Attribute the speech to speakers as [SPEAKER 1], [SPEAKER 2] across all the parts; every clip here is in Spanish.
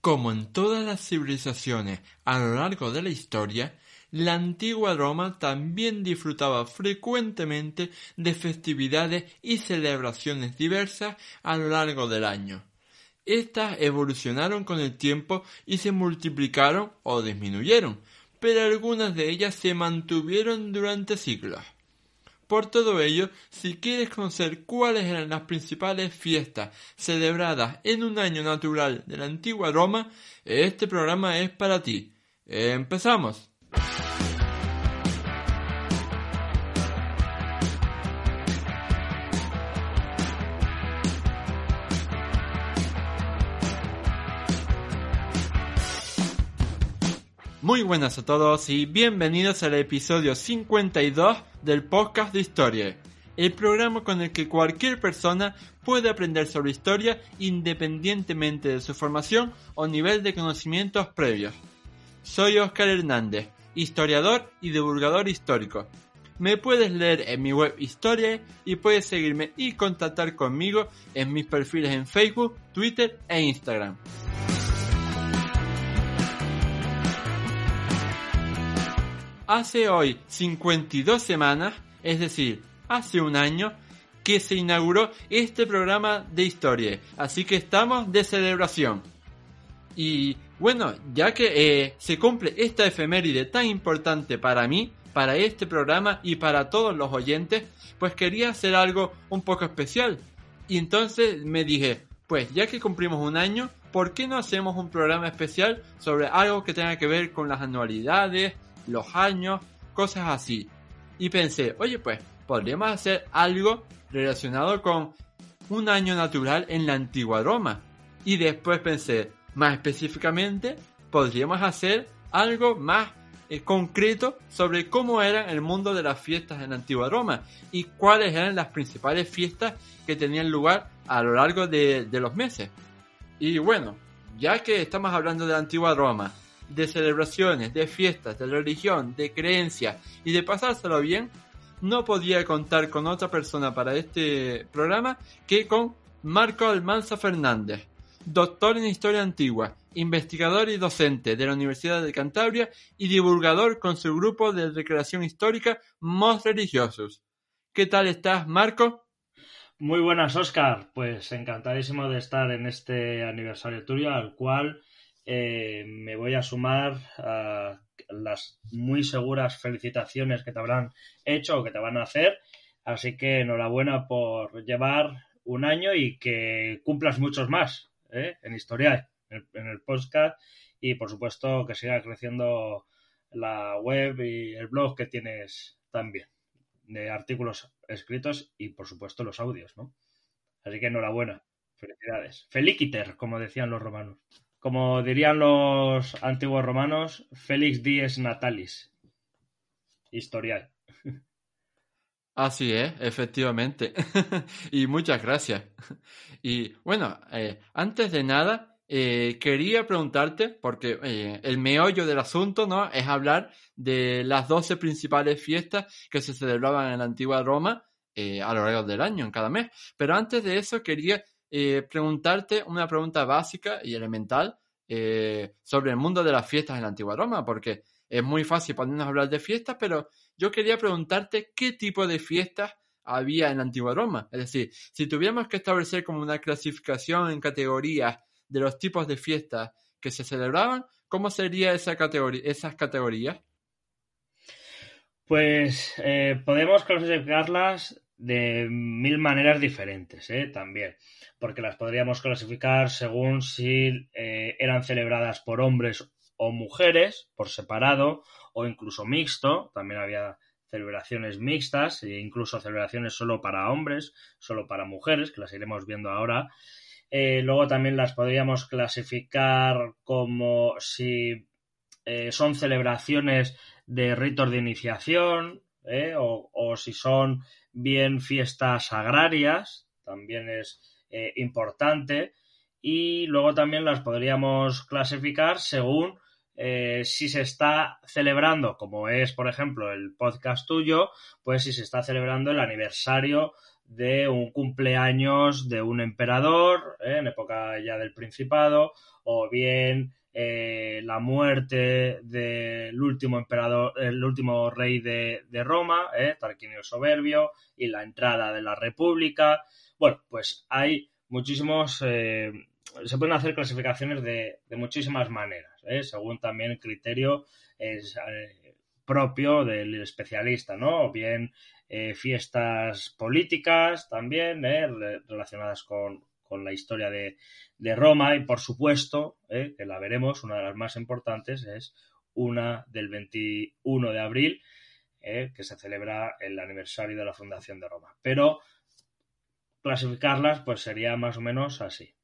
[SPEAKER 1] Como en todas las civilizaciones a lo largo de la historia, la antigua Roma también disfrutaba frecuentemente de festividades y celebraciones diversas a lo largo del año. Estas evolucionaron con el tiempo y se multiplicaron o disminuyeron, pero algunas de ellas se mantuvieron durante siglos. Por todo ello, si quieres conocer cuáles eran las principales fiestas celebradas en un año natural de la antigua Roma, este programa es para ti. ¡Empezamos! Muy buenas a todos y bienvenidos al episodio 52 del podcast de historia, el programa con el que cualquier persona puede aprender sobre historia independientemente de su formación o nivel de conocimientos previos. Soy Oscar Hernández, historiador y divulgador histórico. Me puedes leer en mi web Historia y puedes seguirme y contactar conmigo en mis perfiles en Facebook, Twitter e Instagram. Hace hoy 52 semanas, es decir, hace un año, que se inauguró este programa de historia, así que estamos de celebración. Y bueno, ya que eh, se cumple esta efeméride tan importante para mí, para este programa y para todos los oyentes, pues quería hacer algo un poco especial. Y entonces me dije, pues ya que cumplimos un año, ¿por qué no hacemos un programa especial sobre algo que tenga que ver con las anualidades, los años, cosas así. Y pensé, oye pues, podríamos hacer algo relacionado con un año natural en la antigua Roma. Y después pensé, más específicamente, podríamos hacer algo más eh, concreto sobre cómo era el mundo de las fiestas en la antigua Roma y cuáles eran las principales fiestas que tenían lugar a lo largo de, de los meses. Y bueno, ya que estamos hablando de la antigua Roma de celebraciones, de fiestas, de religión, de creencias y de pasárselo bien, no podía contar con otra persona para este programa que con Marco Almanza Fernández, doctor en Historia Antigua, investigador y docente de la Universidad de Cantabria y divulgador con su grupo de recreación histórica Mos Religiosos. ¿Qué tal estás, Marco?
[SPEAKER 2] Muy buenas, Oscar. Pues encantadísimo de estar en este aniversario tuyo, al cual eh, me voy a sumar a las muy seguras felicitaciones que te habrán hecho o que te van a hacer. Así que enhorabuena por llevar un año y que cumplas muchos más ¿eh? en Historial, en el, podcast y por supuesto que siga creciendo la web y el blog que tienes también de artículos escritos y por supuesto los audios, ¿no? Así que enhorabuena, felicidades. Feliciter, como decían los romanos. Como dirían los antiguos romanos, Félix Dies Natalis. Historial.
[SPEAKER 1] Así es, efectivamente. y muchas gracias. Y bueno, eh, antes de nada, eh, quería preguntarte, porque eh, el meollo del asunto ¿no? es hablar de las doce principales fiestas que se celebraban en la antigua Roma a lo largo del año, en cada mes. Pero antes de eso, quería eh, preguntarte una pregunta básica y elemental eh, sobre el mundo de las fiestas en la antigua Roma, porque es muy fácil ponernos a hablar de fiestas, pero yo quería preguntarte qué tipo de fiestas había en la antigua Roma. Es decir, si tuviéramos que establecer como una clasificación en categorías de los tipos de fiestas que se celebraban, ¿cómo sería esa categoría, esas categorías?
[SPEAKER 2] Pues eh, podemos clasificarlas de mil maneras diferentes, ¿eh? también, porque las podríamos clasificar según si eh, eran celebradas por hombres o mujeres, por separado, o incluso mixto, también había celebraciones mixtas e incluso celebraciones solo para hombres, solo para mujeres, que las iremos viendo ahora. Eh, luego también las podríamos clasificar como si son celebraciones de ritos de iniciación, o, o, si son bien fiestas agrarias, también es eh, importante, y luego también las podríamos clasificar según eh, si se está celebrando, como es, por ejemplo, el podcast tuyo, pues si se está celebrando el aniversario de un cumpleaños de un emperador ¿eh? en época ya del Principado, o bien eh, la muerte del último emperador, el último rey de, Roma, ¿eh? Tarquinio Soberbio, y la entrada de la República. Bueno, pues hay muchísimos. Eh, se pueden hacer clasificaciones de, muchísimas maneras, según también el criterio propio del especialista, ¿no? O bien fiestas políticas también, relacionadas con, con la historia de, Roma y por supuesto, eh, que la veremos, una de las más importantes es una del 21 de abril, eh, que se celebra el aniversario de la fundación de Roma. Pero clasificarlas pues sería más o menos así,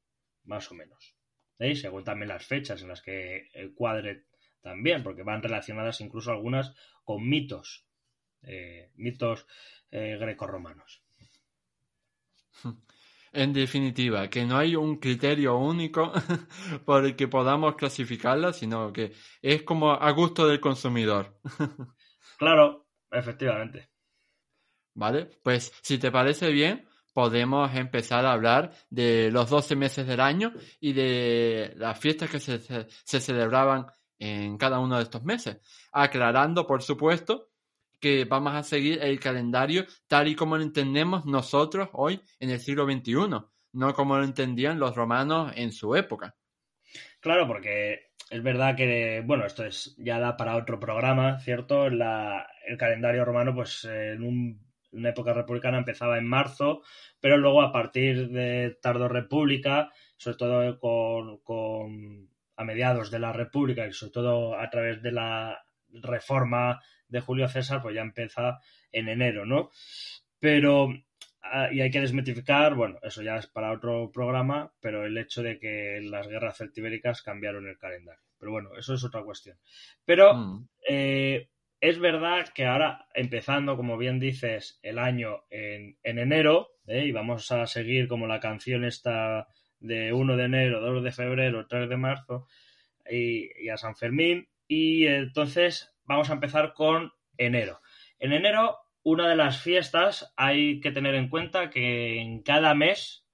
[SPEAKER 2] más o menos. ¿eh? Según también las fechas en las que cuadre también, porque van relacionadas incluso algunas con mitos, mitos grecorromanos.
[SPEAKER 1] En definitiva, que no hay un criterio único por el que podamos clasificarla, sino que es como a gusto del consumidor.
[SPEAKER 2] claro, efectivamente.
[SPEAKER 1] Vale, pues si te parece bien, podemos empezar a hablar de los 12 meses del año y de las fiestas que se, se celebraban en cada uno de estos meses, aclarando, por supuesto, que vamos a seguir el calendario tal y como lo entendemos nosotros hoy en el siglo XXI, no como lo entendían los romanos en su época.
[SPEAKER 2] Claro, porque es verdad que, bueno, esto es ya da para otro programa, ¿cierto? El calendario romano, pues en una época republicana empezaba en marzo, pero luego a partir de tardo república, sobre todo con, con a mediados de la república y sobre todo a través de la reforma de Julio César, pues ya empieza en enero, ¿no? Pero, ah, y hay que desmitificar, bueno, eso ya es para otro programa, pero el hecho de que las guerras celtibéricas cambiaron el calendario. Pero bueno, eso es otra cuestión. Pero mm. eh, es verdad que ahora, empezando, como bien dices, el año en, enero, ¿eh? y vamos a seguir como la canción esta de 1 de enero, 2 de febrero, 3 de marzo, y a San Fermín, y entonces vamos a empezar con enero. En enero, una de las fiestas, hay que tener en cuenta que en cada mes,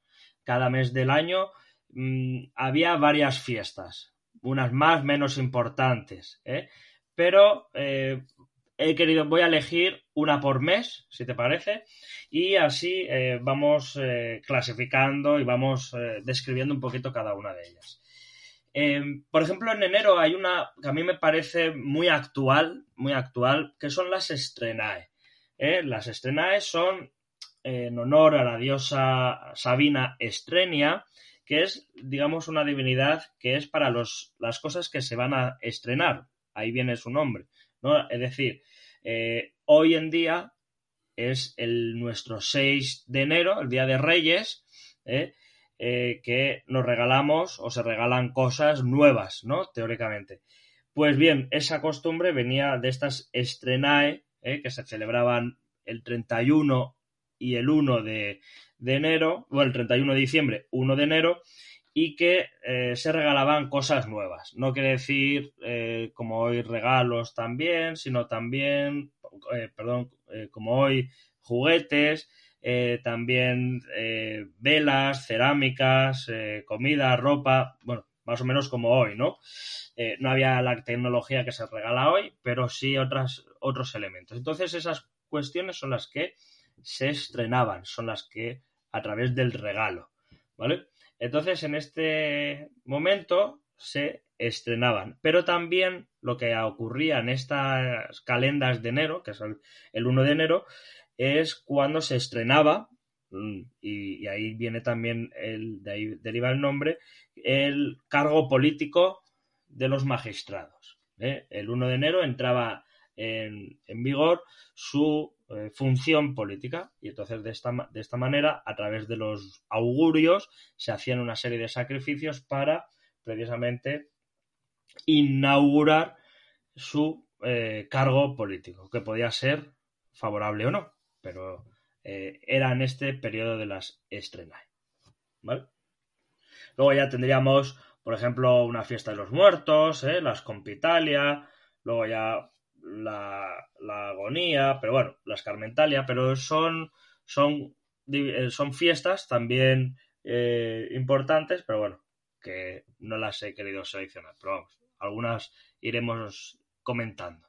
[SPEAKER 2] cada mes del año, mm, había varias fiestas, unas más, menos importantes, ¿eh? pero eh, he querido, voy a elegir una por mes, si te parece, y así eh, vamos clasificando y vamos describiendo un poquito cada una de ellas. Em, por ejemplo, en enero hay una que a mí me parece muy actual, muy actual, que son las estrenae. ¿eh? Las estrenae son en honor a la diosa Sabina Estrenia, que es, digamos, una divinidad que es para los, las cosas que se van a estrenar. Ahí viene su nombre. ¿no? Es decir, eh, hoy en día es el nuestro 6 de enero, el Día de Reyes, ¿eh? Eh, que nos regalamos o se regalan cosas nuevas, ¿no? Teóricamente. Pues bien, esa costumbre venía de estas estrenae, ¿eh? que se celebraban el 31 y el 1 de, enero, o el 31 de diciembre, 1 de enero, y que eh, se regalaban cosas nuevas. No quiere decir como hoy regalos también, sino también, perdón, como hoy juguetes, eh, también eh, velas, cerámicas, eh, comida, ropa, bueno, más o menos como hoy, ¿no? no había la tecnología que se regala hoy, pero sí otras, otros elementos. Entonces esas cuestiones son las que se estrenaban, son las que a través del regalo, ¿vale? Entonces en este momento se estrenaban, pero también lo que ocurría en estas calendas de enero, que es el, el 1 de enero, es cuando se estrenaba, mm, y, ahí viene también, el, de ahí deriva el nombre, el cargo político de los magistrados. ¿eh? El 1 de enero entraba en, vigor su eh, función política y entonces de esta, de esta manera, a través de los augurios, se hacían una serie de sacrificios para precisamente inaugurar su eh, cargo político, que podía ser favorable o no pero eh, era en este periodo de las estrenas. ¿Vale? Luego ya tendríamos, por ejemplo, una fiesta de los muertos, ¿eh? las compitalia, luego ya la, agonía, pero bueno, las carmentalia, pero son, son eh, son fiestas también eh, importantes, pero bueno, que no las he querido seleccionar. Pero vamos, algunas iremos comentando.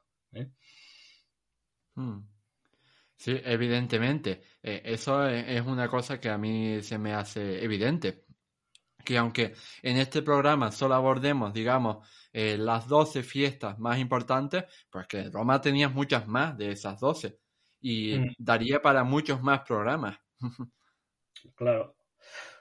[SPEAKER 1] Hmm. Sí, evidentemente. eso es una cosa que a mí se me hace evidente. Que aunque en este programa solo abordemos, digamos, las 12 fiestas más importantes, pues que Roma tenía muchas más de esas 12 y mm. daría para muchos más programas.
[SPEAKER 2] claro.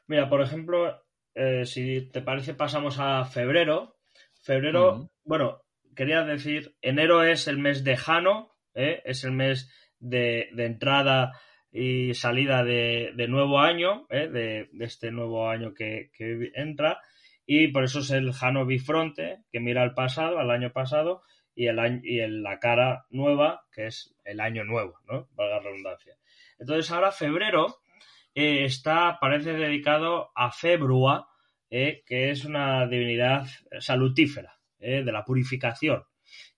[SPEAKER 2] Mira, por ejemplo, eh, si te parece, pasamos a febrero. Febrero, bueno, quería decir, enero es el mes de Jano, ¿eh? es el mes de, entrada y salida de, nuevo año, ¿eh? de, este nuevo año que, entra, y por eso es el Jano Bifronte, que mira al pasado, al año pasado, y, el año, y la cara nueva, que es el año nuevo, ¿no? Valga la redundancia. Entonces ahora febrero eh, está, parece dedicado a Februa, eh, que es una divinidad salutífera, de la purificación.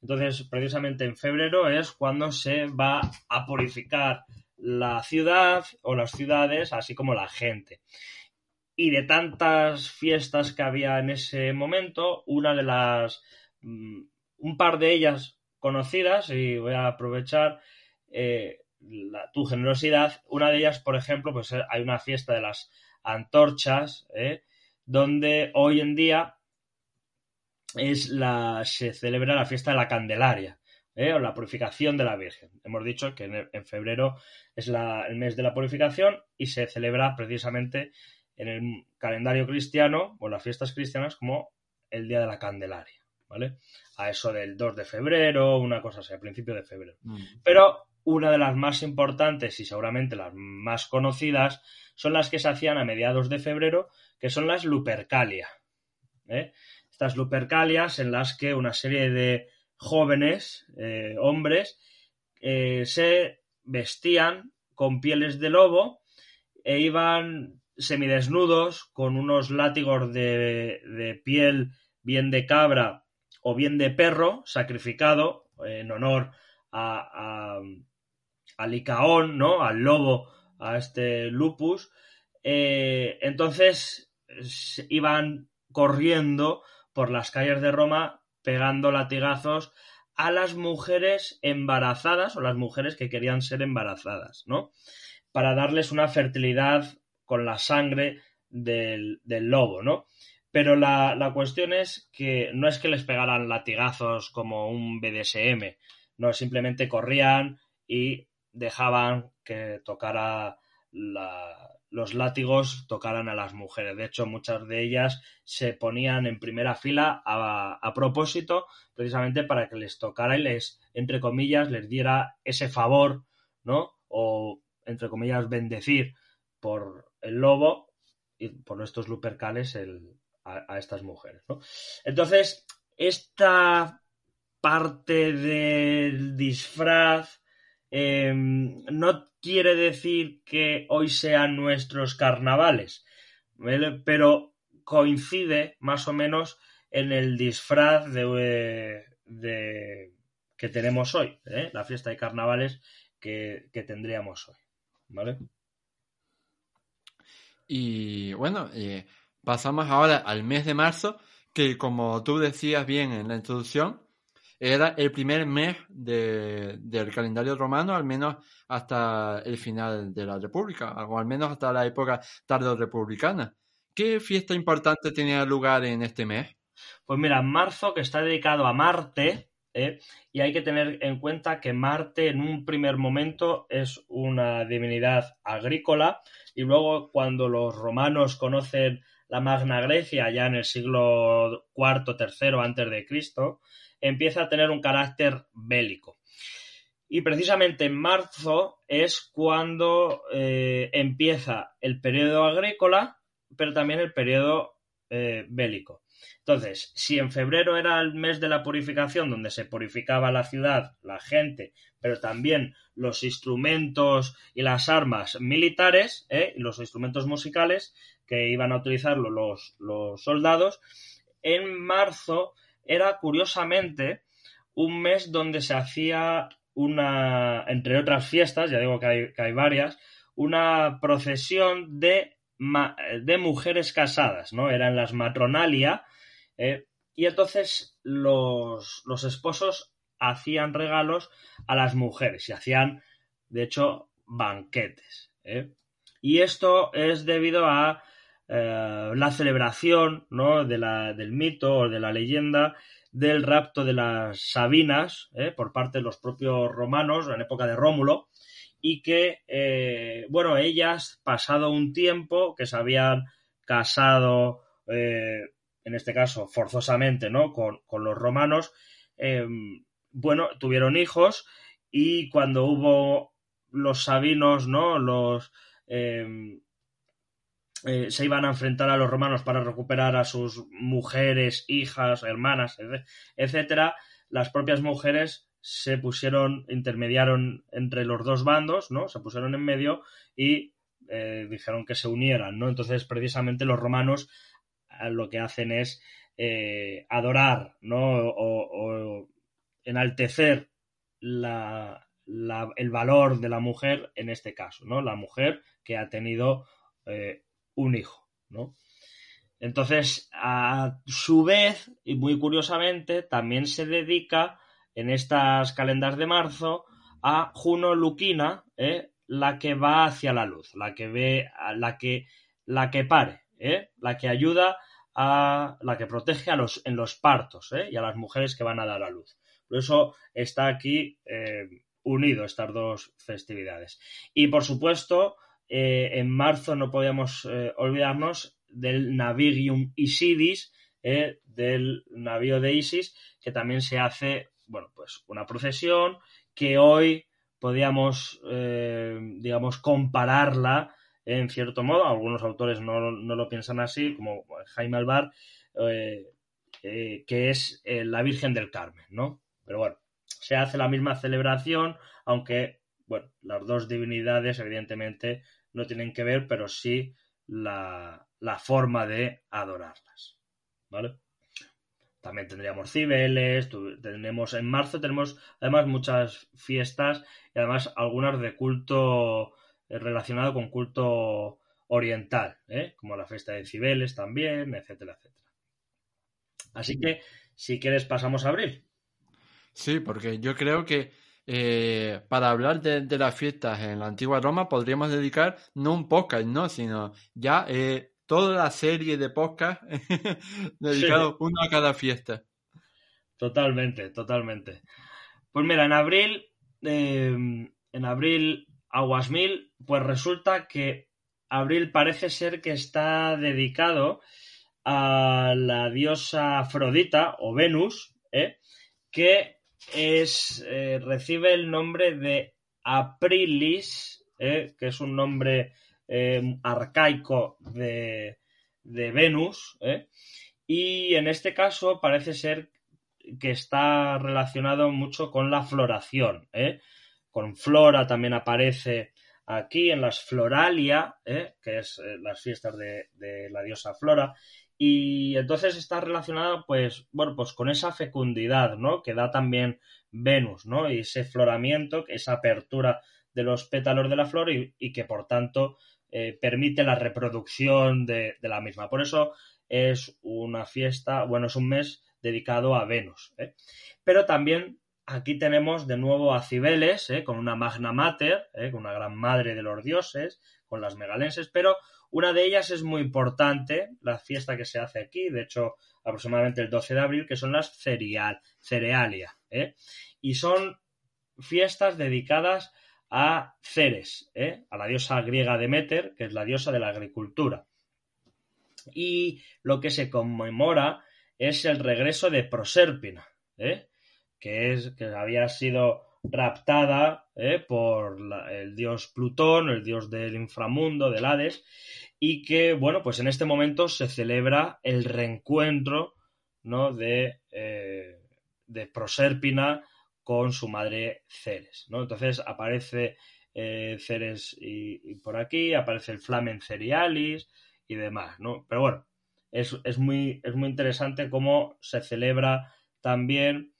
[SPEAKER 2] Entonces, precisamente en febrero es cuando se va a purificar la ciudad o las ciudades, así como la gente. Y de tantas fiestas que había en ese momento, una de las mm, un par de ellas conocidas y voy a aprovechar eh, tu generosidad. Una de ellas, por ejemplo, pues eh, hay una fiesta de las antorchas, eh, donde hoy en día es la, se celebra la fiesta de la Candelaria. o la purificación de la Virgen. Hemos dicho que en, febrero es el mes de la purificación y se celebra precisamente en el calendario cristiano o las fiestas cristianas como el Día de la Candelaria. ¿vale? A eso del 2 de febrero, una cosa así, a principio de febrero. Mm. Pero una de las más importantes y seguramente las más conocidas son las que se hacían a mediados de febrero, que son las Lupercalia. ¿eh? Estas Lupercalias en las que una serie de jóvenes, eh, hombres, eh, se vestían con pieles de lobo e iban semidesnudos con unos látigos de, de piel bien de cabra o bien de perro sacrificado en honor a, a, Licaón, ¿no? Al lobo, a este lupus. Eh, entonces iban corriendo por las calles de Roma pegando latigazos a las mujeres embarazadas o las mujeres que querían ser embarazadas, ¿no? Para darles una fertilidad con la sangre del, lobo, ¿no? Pero la, cuestión es que no es que les pegaran latigazos como un BDSM, no, simplemente corrían y dejaban que tocara los látigos tocaran a las mujeres. De hecho, muchas de ellas se ponían en primera fila a, a, propósito, precisamente para que les tocara y les, entre comillas, les diera ese favor, ¿no? O, entre comillas, bendecir por el lobo y por nuestros lupercales el, a, estas mujeres. ¿no? Entonces, esta parte del disfraz em, no quiere decir que hoy sean nuestros carnavales, pero coincide más o menos en el disfraz de, que tenemos hoy, ¿eh? la fiesta de carnavales que, tendríamos hoy. ¿Vale?
[SPEAKER 1] Y bueno, eh, Pasamos ahora al mes de marzo, que como tú decías bien en la introducción, era el primer mes del calendario romano, al menos hasta el final de la República, o al menos hasta la época tardo-republicana. ¿Qué fiesta importante tenía lugar en este mes?
[SPEAKER 2] Pues mira, marzo, que está dedicado a Marte, ¿eh? y hay que tener en cuenta que Marte en un primer momento es una divinidad agrícola, y luego cuando los romanos conocen la Magna Grecia ya en el siglo IV, III antes de Cristo, empieza a tener un carácter bélico. Y precisamente en marzo es cuando eh, empieza el periodo agrícola, pero también el periodo eh, bélico. Entonces, si en febrero era el mes de la purificación, donde se purificaba la ciudad, la gente, pero también los instrumentos y las armas militares, ¿eh? los instrumentos musicales, que iban a utilizarlo los, los soldados, en marzo era curiosamente un mes donde se hacía una, entre otras fiestas, ya digo que hay, que hay varias, una procesión de, de mujeres casadas, ¿no? Eran las matronalia, eh, y entonces los, los esposos hacían regalos a las mujeres y hacían, de hecho, banquetes. ¿eh? Y esto es debido a eh, la celebración ¿no? de la, del mito o de la leyenda del rapto de las Sabinas ¿eh? por parte de los propios romanos en época de Rómulo y que, bueno, ellas, pasado un tiempo, que se habían casado, en este caso, forzosamente, ¿no? Con, con los romanos, bueno, tuvieron hijos y cuando hubo los sabinos, ¿no? Los em, eh, se iban a enfrentar a los romanos para recuperar a sus mujeres, hijas, hermanas, etcétera. Las propias mujeres se pusieron, intermediaron entre los dos bandos, ¿no? Se pusieron en medio y eh, dijeron que se unieran, ¿no? Entonces, precisamente los romanos eh, lo que hacen es adorar, ¿no? o enaltecer el valor de la mujer en este caso, ¿no? La mujer que ha tenido un hijo, ¿no? Entonces, a su vez, y muy curiosamente, también se dedica en estas calendas de marzo a Juno Luquina, ¿eh? la que va hacia la luz, la que ve, la que, la que pare, ¿eh? la que ayuda a, la que protege a los, en los partos y a las mujeres que van a dar a luz. Por eso está aquí eh, unido estas dos festividades. Y por supuesto, eh, en marzo no podíamos eh, olvidarnos del Navigium Isidis, del navío de Isis, que también se hace, bueno, pues una procesión que hoy podíamos, digamos, compararla en cierto modo, algunos autores no, no lo piensan así, como Jaime Albar, que es la Virgen del Carmen, ¿no? Pero bueno, se hace la misma celebración, aunque, bueno, las dos divinidades evidentemente no tienen que ver, pero sí la, forma de adorarlas. ¿Vale? También tendríamos cibeles, tenemos en marzo tenemos además muchas fiestas y además algunas de culto eh, relacionado con culto oriental, ¿eh? como la fiesta de Cibeles también, etcétera, etcétera. Así que, si quieres, pasamos a abril.
[SPEAKER 1] Sí, porque yo creo que eh, para hablar de, las fiestas en la antigua Roma podríamos dedicar no un podcast, ¿no? Sino ya eh, toda la serie de podcasts dedicados uno a cada fiesta.
[SPEAKER 2] Totalmente, totalmente. Pues mira, en abril, em, en abril, Aguas Mil, pues resulta que abril parece ser que está dedicado a la diosa Afrodita o Venus, ¿eh? que es, eh, recibe el nombre de Aprilis, eh, que es un nombre eh, arcaico de, de Venus, y en este caso parece ser que está relacionado mucho con la floración. Con Flora también aparece aquí en las Floralia, que es las fiestas de, de, la diosa Flora, y entonces está relacionado, pues, bueno, pues con esa fecundidad, ¿no? Que da también Venus, ¿no? Y ese floramiento, esa apertura de los pétalos de la flor y, que por tanto eh, permite la reproducción de, la misma. Por eso es una fiesta, bueno, es un mes dedicado a Venus. ¿eh? Pero también aquí tenemos de nuevo a Cibeles, ¿eh? con una magna mater, con una gran madre de los dioses, con las megalenses, pero una de ellas es muy importante, la fiesta que se hace aquí, de hecho, aproximadamente el 12 de abril, que son las cereal, cerealia. ¿eh? Y son fiestas dedicadas a Ceres, ¿eh? a la diosa griega Demeter, que es la diosa de la agricultura. Y lo que se conmemora es el regreso de Prosérpina, ¿eh? que, es, que había sido raptada ¿eh? por el dios Plutón, el dios del inframundo, del Hades, y que, bueno, pues en este momento se celebra el reencuentro ¿no? de, eh, de Prosérpina con su madre Ceres, ¿no? Entonces aparece eh, Ceres y, por aquí, aparece el Flamen Cerealis y demás, ¿no? Pero bueno, es, es, muy, es muy interesante cómo se celebra también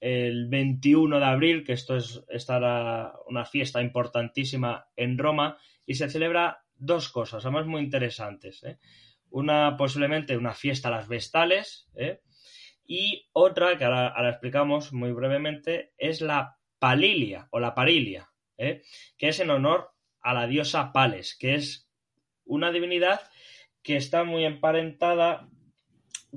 [SPEAKER 2] el 21 de abril, que esto es estará una fiesta importantísima en Roma, y se celebra dos cosas, además muy interesantes. ¿eh? Una, posiblemente, una fiesta a las vestales, ¿eh? y otra, que ahora, explicamos muy brevemente, es la palilia o la parilia, ¿eh? que es en honor a la diosa Pales, que es una divinidad que está muy emparentada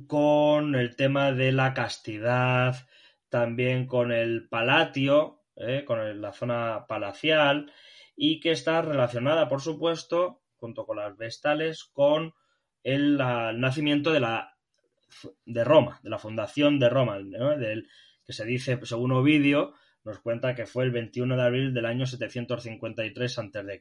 [SPEAKER 2] con el tema de la castidad, también con el palatio, ¿eh? con la zona palacial, y que está relacionada, por supuesto, junto con las vestales, con el, nacimiento de la de Roma, de la fundación de Roma, que se dice, según Ovidio, nos cuenta que fue el 21 de abril del año 753 a.C.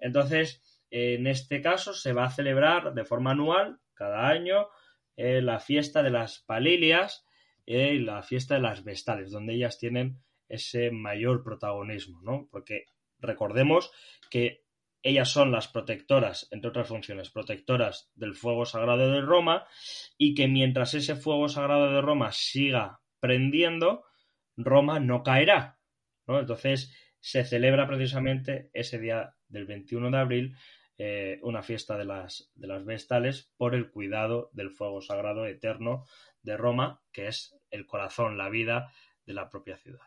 [SPEAKER 2] Entonces, en este caso se va a celebrar de forma anual, cada año, eh, la fiesta de las palilias la fiesta de las vestales, donde ellas tienen ese mayor protagonismo, ¿no? Porque recordemos que ellas son las protectoras, entre otras funciones, protectoras del fuego sagrado de Roma y que mientras ese fuego sagrado de Roma siga prendiendo, Roma no caerá. ¿no? Entonces se celebra precisamente ese día del 21 de abril eh, una fiesta de las, de las vestales por el cuidado del fuego sagrado eterno de Roma, que es el corazón, la vida de la propia ciudad.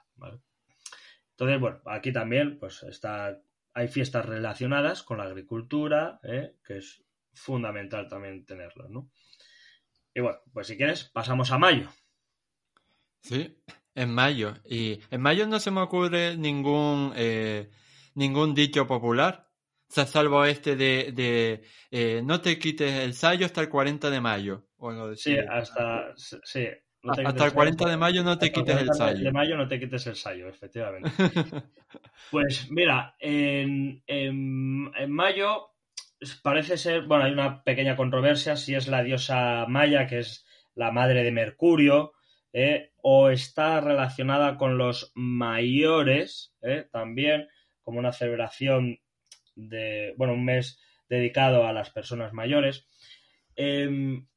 [SPEAKER 2] Entonces, bueno, aquí también pues está, hay fiestas relacionadas con la agricultura, ¿eh? que es fundamental también tenerlo, ¿no? Y bueno, pues si quieres, pasamos a mayo.
[SPEAKER 1] Sí, en mayo. Y en mayo no se me ocurre ningún, eh, ningún dicho popular. Salvo este de, de eh, no te quites el sayo hasta el 40 de mayo.
[SPEAKER 2] sí, hasta, sí,
[SPEAKER 1] hasta el 40 de mayo no te quites el sayo.
[SPEAKER 2] De mayo no te quites el sayo, efectivamente. pues mira, en, mayo parece ser, bueno, hay una pequeña controversia si es la diosa Maya, que es la madre de Mercurio, eh, o está relacionada con los mayores, eh, también, como una celebración de, bueno, un mes dedicado a las personas mayores. en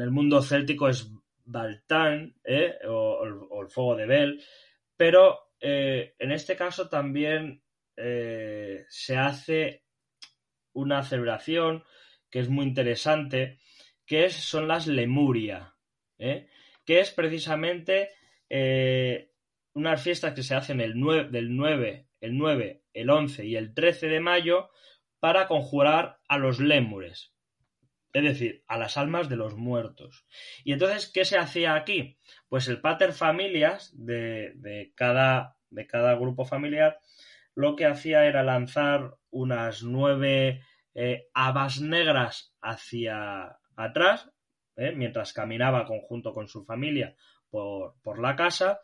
[SPEAKER 2] el mundo céltico es Baltán ¿eh? o, el fuego de Bel, pero eh, en este caso también eh, se hace una celebración que es muy interesante, que es, son las Lemuria, que es precisamente unas fiestas que se hacen el 9, del 9, el 9, el 11 y el 13 de mayo para conjurar a los lémures es decir, a las almas de los muertos. Y entonces, ¿qué se hacía aquí? Pues el pater familias de, cada, de cada grupo familiar lo que hacía era lanzar unas nueve eh, habas negras hacia atrás, eh, mientras caminaba conjunto con su familia por, por, la casa,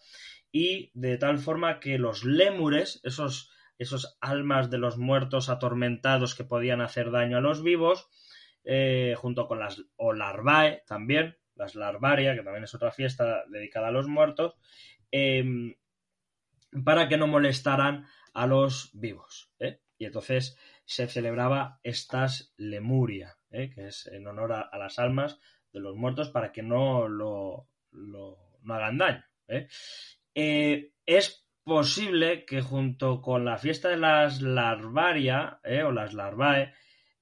[SPEAKER 2] y de tal forma que los lémures, esos, esos almas de los muertos atormentados que podían hacer daño a los vivos, eh, junto con las o larvae también, las larvaria, que también es otra fiesta dedicada a los muertos, em, para que no molestaran a los vivos. ¿eh? Y entonces se celebraba estas lemuria, ¿eh? que es en honor a, las almas de los muertos para que no lo, no hagan daño. es posible que junto con la fiesta de las larvaria o las larvae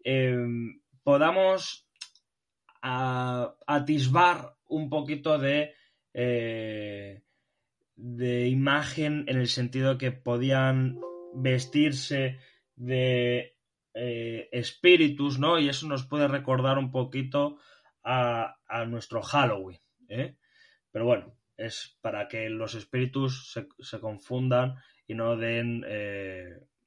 [SPEAKER 2] em, podamos atisbar un poquito de, eh, de imagen en el sentido que podían vestirse de eh, espíritus, ¿no? Y eso nos puede recordar un poquito a, nuestro Halloween, ¿eh? Pero bueno, es para que los espíritus se, se confundan y no den,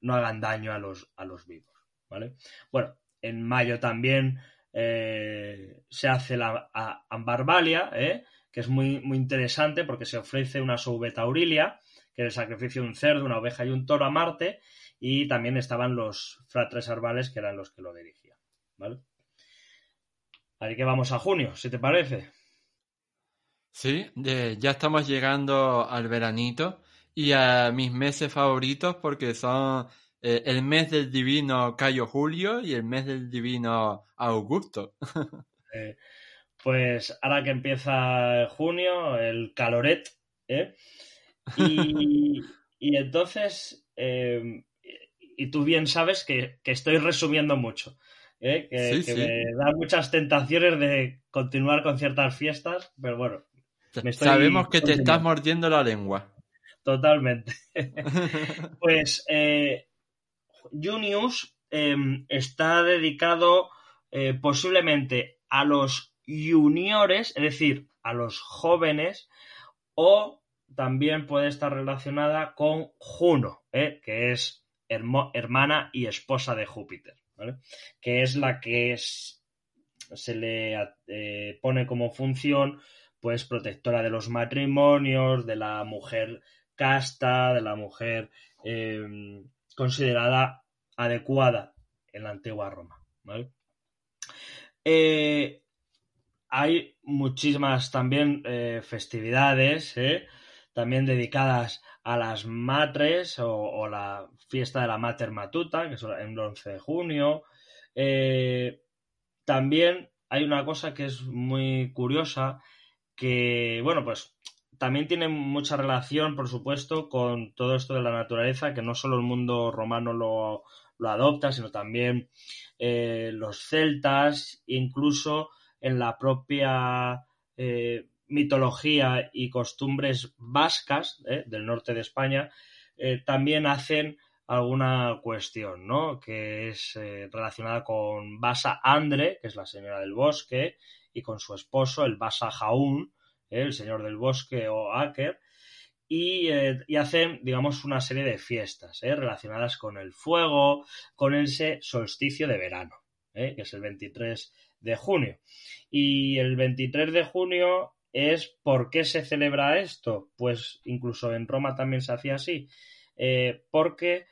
[SPEAKER 2] no hagan daño a los, a los vivos, ¿vale? Bueno, en mayo también eh, se hace la ambarbalia, ¿eh? que es muy, muy interesante porque se ofrece una soubeta aurilia, que es el sacrificio de un cerdo, una oveja y un toro a Marte, y también estaban los fratres arbales que eran los que lo dirigían. ¿vale? Así que vamos a junio, si te parece.
[SPEAKER 1] Sí, ya estamos llegando al veranito y a mis meses favoritos porque son eh, el mes del divino Cayo Julio y el mes del divino Augusto.
[SPEAKER 2] Eh, pues ahora que empieza junio, el caloret, ¿eh? Y, entonces, em, y tú bien sabes que, estoy resumiendo mucho. ¿eh? Que, me da muchas tentaciones de continuar con ciertas fiestas, pero bueno.
[SPEAKER 1] Sabemos que te estás mordiendo la lengua.
[SPEAKER 2] Totalmente. pues eh, Junius em, está dedicado eh, posiblemente a los juniores, es decir, a los jóvenes, o también puede estar relacionada con Juno, ¿eh? que es hermana y esposa de Júpiter, que es la que se le pone como función pues protectora de los matrimonios, de la mujer casta, de la mujer em, considerada adecuada en la antigua Roma. Eh, hay muchísimas también eh, festividades, ¿eh? también dedicadas a las matres o, la fiesta de la Mater Matuta, que es el 11 de junio. también hay una cosa que es muy curiosa, que, bueno, pues también tiene mucha relación, por supuesto, con todo esto de la naturaleza, que no solo el mundo romano lo, adopta, sino también eh, los celtas, incluso en la propia eh, mitología y costumbres vascas eh, del norte de España, también hacen alguna cuestión, ¿no? Que es relacionada con Basa Andre, que es la señora del bosque, y con su esposo, el Basa Jaún, el Señor del Bosque o Aker, eh, y, hacen, digamos, una serie de fiestas ¿eh? relacionadas con el fuego, con ese solsticio de verano, ¿eh? que es el 23 de junio. Y el 23 de junio es ¿por qué se celebra esto? Pues incluso en Roma también se hacía así, porque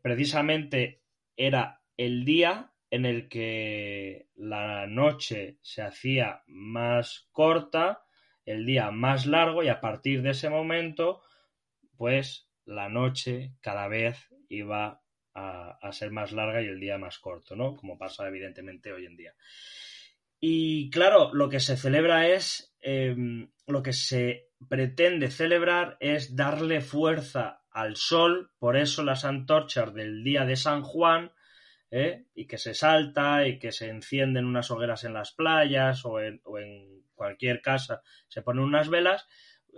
[SPEAKER 2] precisamente era el día en el que la noche se hacía más corta el día más largo y a partir de ese momento, pues la noche cada vez iba a, ser más larga y el día más corto, ¿no? Como pasa evidentemente hoy en día. Y claro, lo que se celebra es, em, lo que se pretende celebrar es darle fuerza al sol, por eso las antorchas del día de San Juan, ¿eh? y que se salta y que se encienden unas hogueras en las playas o en, cualquier casa se ponen unas velas,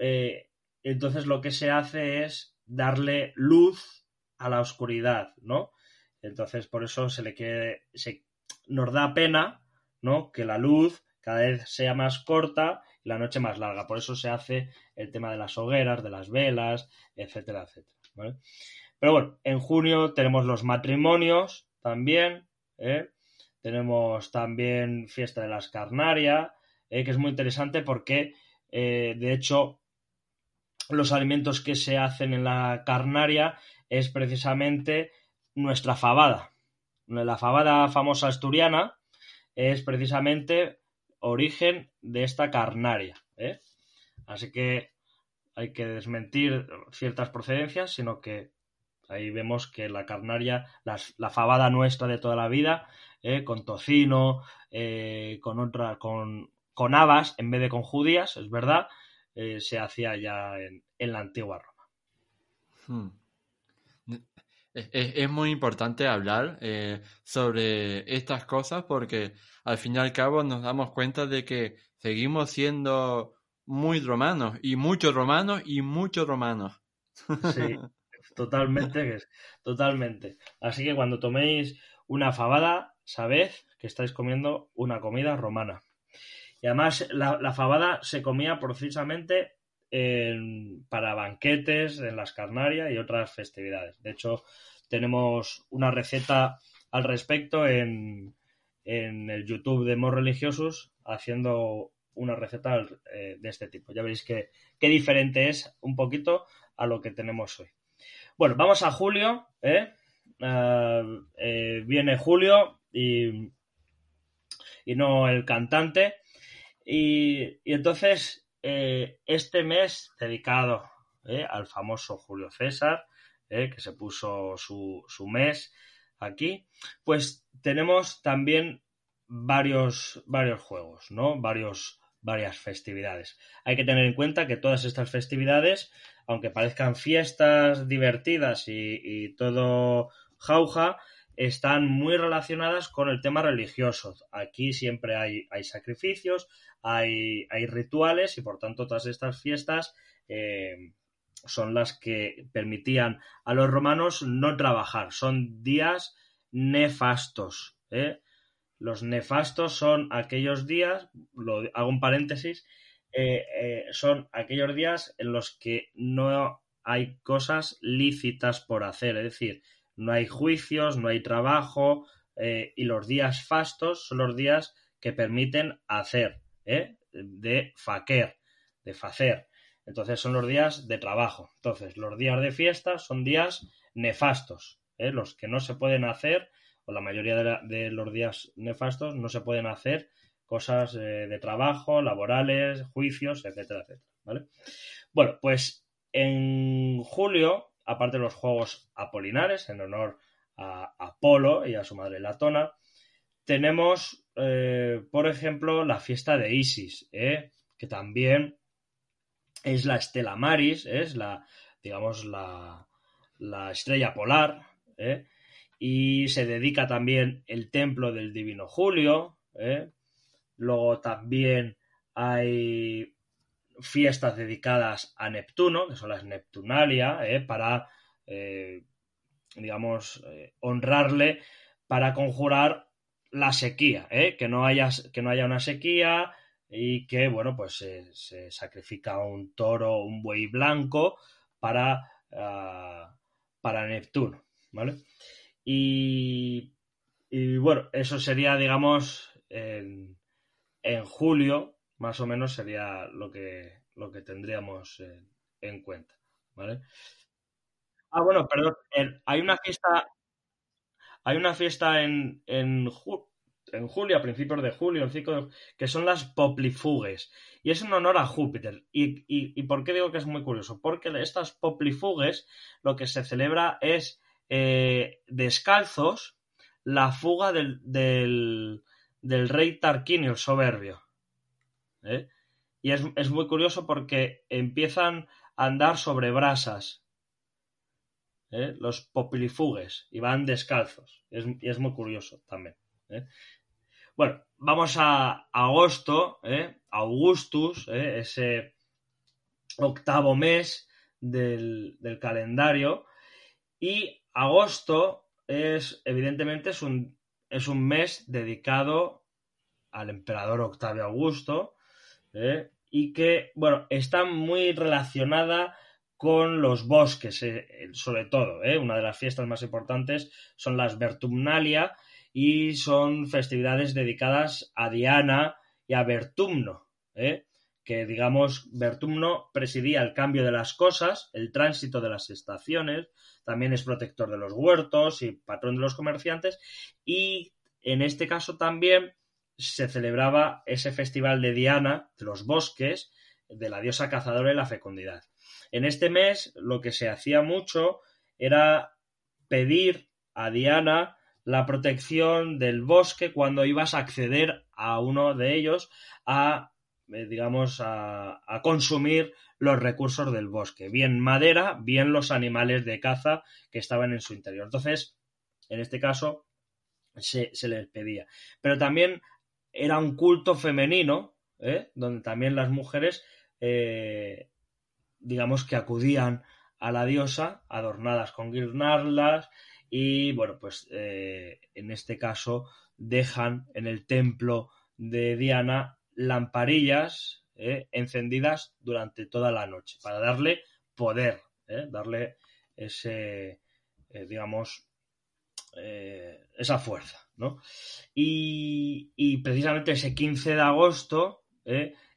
[SPEAKER 2] eh, entonces lo que se hace es darle luz a la oscuridad, ¿no? Entonces por eso se le quiere, se, nos da pena, ¿no? Que la luz cada vez sea más corta y la noche más larga. Por eso se hace el tema de las hogueras, de las velas, etcétera, etcétera. Pero bueno, en junio tenemos los matrimonios, también. ¿eh? Tenemos también Fiesta de las Carnaria, ¿eh? que es muy interesante porque, eh, de hecho, los alimentos que se hacen en la carnaria es precisamente nuestra fabada. La fabada famosa asturiana es precisamente origen de esta carnaria. Así que hay que desmentir ciertas procedencias, sino que Ahí vemos que la carnaria, la fabada nuestra de toda la vida, eh, con tocino, eh, con otra, con, con, habas en vez de con judías, es verdad, eh, se hacía ya en, la antigua Roma.
[SPEAKER 1] Hmm. Es, muy importante hablar sobre estas cosas porque al fin y al cabo nos damos cuenta de que seguimos siendo muy romanos y muchos romanos y muchos romanos.
[SPEAKER 2] Sí, Totalmente, totalmente. Así que cuando toméis una fabada, sabed que estáis comiendo una comida romana. Y además la, fabada se comía precisamente para banquetes en las carnarias y otras festividades. De hecho, tenemos una receta al respecto en, el YouTube de Mos Religiosos haciendo una receta eh, de este tipo. Ya veréis qué diferente es un poquito a lo que tenemos hoy. Bueno, vamos a julio, ¿eh? Ah, eh viene julio y, y, no el cantante. Y, entonces, eh, este mes dedicado ¿eh? al famoso Julio César, que se puso su, su mes aquí, pues tenemos también varios, varios juegos, ¿no? Varios, varias festividades. Hay que tener en cuenta que todas estas festividades aunque parezcan fiestas divertidas y, todo jauja están muy relacionadas con el tema religioso. Aquí siempre hay, hay sacrificios, hay, hay, rituales y por tanto todas estas fiestas eh, son las que permitían a los romanos no trabajar. Son días nefastos. ¿eh? Los nefastos son aquellos días, lo hago un paréntesis, eh, eh, son aquellos días en los que no hay cosas lícitas por hacer, es decir, no hay juicios, no hay trabajo y los días fastos son los días que permiten hacer, de faquer, de facer. Entonces son los días de trabajo. Entonces los días de fiesta son días nefastos, los que no se pueden hacer o la mayoría de, los días nefastos no se pueden hacer cosas eh, de trabajo, laborales, juicios, etcétera, etcétera. ¿vale? Bueno, pues en julio, aparte de los Juegos Apolinares, en honor a Apolo y a su madre Latona, tenemos, eh, por ejemplo, la fiesta de Isis, ¿eh? que también es la Estela Maris, es la, digamos, la, la estrella polar, ¿eh? Y se dedica también el templo del Divino Julio. ¿eh? Luego también hay fiestas dedicadas a Neptuno, que son las Neptunalia, ¿eh? para, eh, digamos, honrarle, para conjurar la sequía, que, no haya, que no haya una sequía y que, bueno, pues se, sacrifica un toro, un buey blanco para, ah, para Neptuno, ¿vale? Y, bueno, eso sería, digamos, en, julio, más o menos sería lo que, lo que tendríamos en, cuenta, ¿vale? Ah, bueno, perdón, hay una fiesta, hay una fiesta en, en, en julio, a principios de julio, que son las poplifugues. Y es en honor a Júpiter. Y, y, por qué digo que es muy curioso? Porque estas poplifugues lo que se celebra es eh, descalzos la fuga del, del, rey Tarquinio, el soberbio. ¿eh? Y es, muy curioso porque empiezan a andar sobre brasas. ¿eh? Los popilifugues y van descalzos. y es muy curioso también. Bueno, vamos a agosto, Augustus, ese octavo mes del, del calendario. Y agosto es, evidentemente, es un, es un mes dedicado al emperador Octavio Augusto ¿eh? y que, bueno, está muy relacionada con los bosques, eh, sobre todo. ¿eh? Una de las fiestas más importantes son las Vertumnalia y son festividades dedicadas a Diana y a Vertumno. Que digamos Vertumno presidía el cambio de las cosas, el tránsito de las estaciones, también es protector de los huertos y patrón de los comerciantes y en este caso también se celebraba ese festival de Diana, de los bosques, de la diosa cazadora y la fecundidad. En este mes lo que se hacía mucho era pedir a Diana la protección del bosque cuando ibas a acceder a uno de ellos a digamos, a, consumir los recursos del bosque, bien madera, bien los animales de caza que estaban en su interior. Entonces, en este caso, se, les pedía. Pero también era un culto femenino, ¿eh? donde también las mujeres, eh, digamos que acudían a la diosa, adornadas con guirnaldas, y bueno, pues en este caso dejan en el templo de Diana lamparillas eh, encendidas durante toda la noche para darle poder, eh, darle ese, eh, digamos, esa fuerza, ¿no? Y, y, precisamente ese 15 de agosto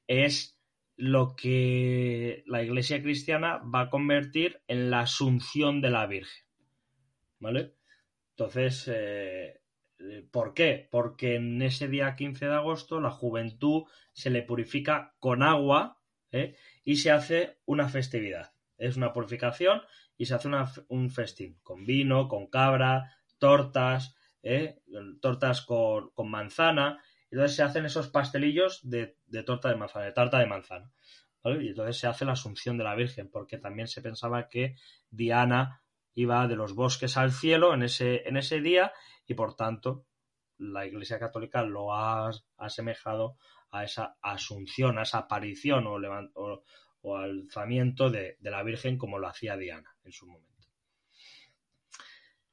[SPEAKER 2] es lo que la Iglesia cristiana va a convertir en la asunción de la Virgen, ¿vale? Entonces, ¿Por qué? Porque en ese día 15 de agosto la juventud se le purifica con agua ¿eh? y se hace una festividad. Es una purificación y se hace un festín con vino, con cabra, tortas, ¿eh? tortas con, manzana. Entonces se hacen esos pastelillos de, torta de manzana, de tarta de manzana. Y entonces se hace la asunción de la Virgen, porque también se pensaba que Diana iba de los bosques al cielo en ese día y por tanto la Iglesia Católica lo ha asemejado a esa asunción, a esa aparición o, o, alzamiento de, la Virgen como lo hacía Diana en su momento.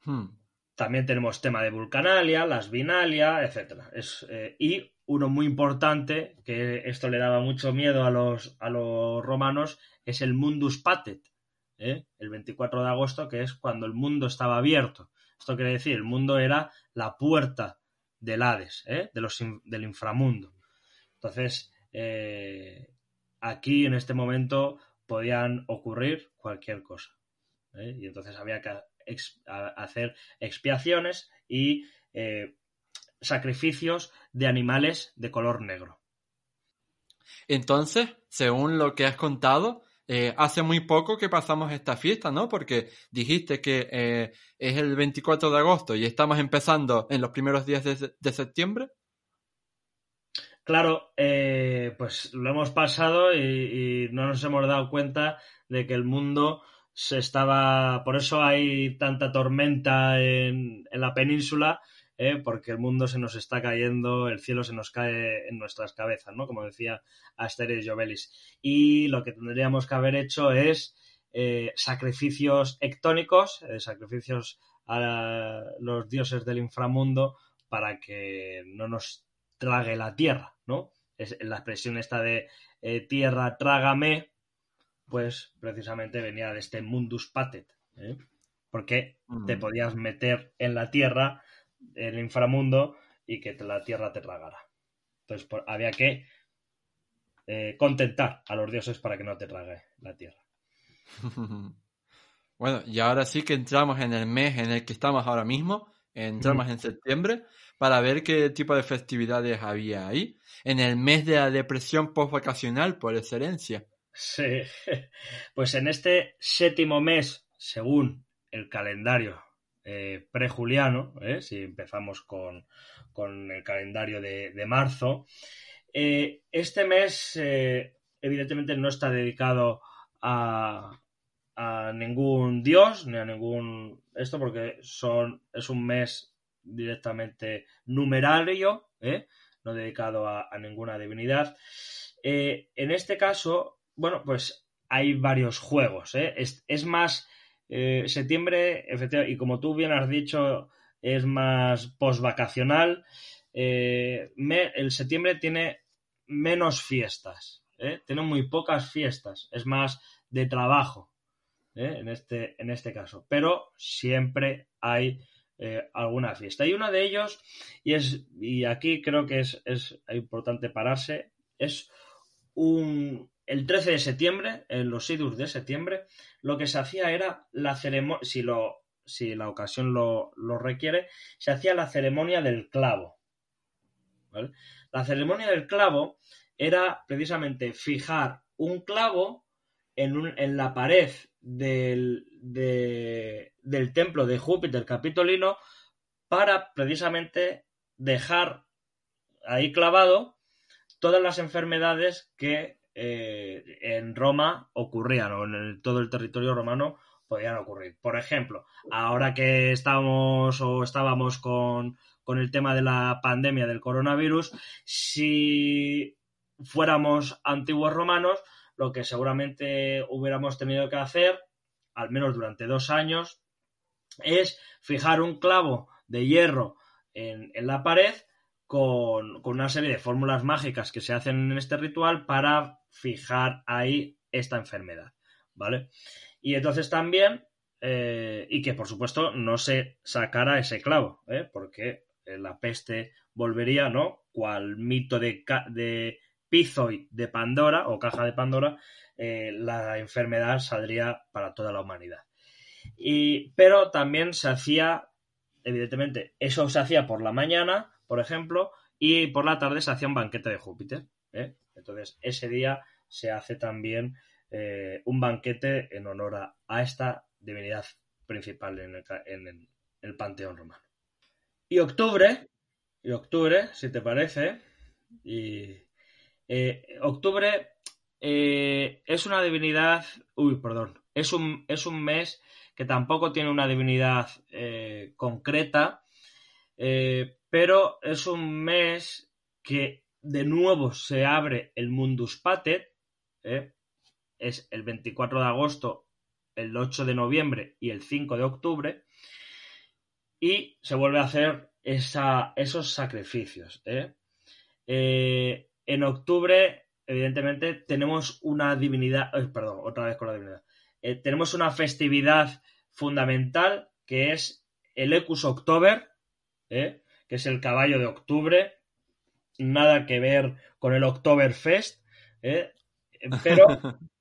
[SPEAKER 2] Hmm. También tenemos tema de Vulcanalia, las Vinalia, etc. Eh, y uno muy importante, que esto le daba mucho miedo a los, a los romanos, es el Mundus Patet, ¿eh? el 24 de agosto, que es cuando el mundo estaba abierto. Esto quiere decir, el mundo era la puerta del Hades, ¿eh? de los, del inframundo. Entonces, aquí en este momento podían ocurrir cualquier cosa. Y entonces había que hacer expiaciones y eh, sacrificios de animales de color negro.
[SPEAKER 1] Entonces, según lo que has contado, eh, hace muy poco que pasamos esta fiesta, ¿no? Porque dijiste que eh, es el 24 de agosto y estamos empezando en los primeros días de, septiembre.
[SPEAKER 2] Claro, pues lo hemos pasado y, no nos hemos dado cuenta de que el mundo se estaba. Por eso hay tanta tormenta en, la península, ¿eh? porque el mundo se nos está cayendo, el cielo se nos cae en nuestras cabezas, ¿no? Como decía Asteris Jovelis. Y lo que tendríamos que haber hecho es eh, sacrificios ectónicos, eh, sacrificios a los dioses del inframundo para que no nos trague la tierra, ¿no? Es la expresión esta de tierra, trágame, pues precisamente venía de este mundus patet, ¿eh? porque te mm. podías meter en la tierra, el inframundo, y que la tierra te tragara. Entonces había que eh, contentar a los dioses para que no te trague la tierra.
[SPEAKER 1] bueno, y ahora sí que entramos en el mes en el que estamos ahora mismo, entramos en septiembre, para ver qué tipo de festividades había ahí, en el mes de la depresión postvacacional por excelencia.
[SPEAKER 2] Sí, pues en este séptimo mes, según el calendario eh, prejuliano, ¿eh? si empezamos con, el calendario de, marzo, eh, este mes evidentemente no está dedicado a, a, ningún dios ni a ningún esto porque son es un mes directamente numerario, no dedicado a, a ninguna divinidad. en este caso, bueno, pues hay varios juegos. ¿eh? Es, más, eh, septiembre, efectivamente, y como tú bien has dicho, es más postvacacional. Eh, el septiembre tiene menos fiestas, ¿eh? tiene muy pocas fiestas, es más de trabajo en, este, en este caso, pero siempre hay alguna fiesta. Y uno de ellos, y, es, y aquí creo que es, es importante pararse, es un, el 13 de septiembre, en los Idus de septiembre, lo que se hacía era la ceremonia, si, la ocasión lo, requiere, se hacía la ceremonia del clavo. La ceremonia del clavo era precisamente fijar un clavo en, en la pared del, del templo de Júpiter capitolino para precisamente dejar ahí clavado todas las enfermedades que eh, en Roma ocurrían o en todo el territorio romano podían ocurrir. Por ejemplo, ahora que estamos o estábamos con, con el tema de la pandemia del coronavirus, si fuéramos antiguos romanos, lo que seguramente hubiéramos tenido que hacer, al menos durante dos años, es fijar un clavo de hierro en, en la pared con, una serie de fórmulas mágicas que se hacen en este ritual para fijar ahí esta enfermedad, ¿vale? Y entonces también, eh, y que por supuesto no se sacara ese clavo, ¿eh? porque eh, la peste volvería, ¿no? Cual mito de, de Pizoi de Pandora o caja de Pandora, la enfermedad saldría para toda la humanidad. Y, pero también se hacía, evidentemente, eso se hacía por la mañana, por ejemplo, y por la tarde se hacía un banquete de Júpiter. ¿eh? Entonces, ese día se hace también eh, un banquete en honor a, esta divinidad principal en el, panteón romano. Y octubre, y octubre, si te parece, y eh, octubre es una divinidad, uy, perdón, es un, es un mes que tampoco tiene una divinidad concreta, pero es un mes que de nuevo se abre el Mundus Pater, es el 24 de agosto, el 8 de noviembre y el 5 de octubre, y se vuelve a hacer esos sacrificios. en octubre evidentemente, tenemos una divinidad, eh, perdón, otra vez con la divinidad, eh, tenemos una festividad fundamental que es el Ecus October, eh, que es el caballo de octubre, nada que ver con el Oktoberfest, pero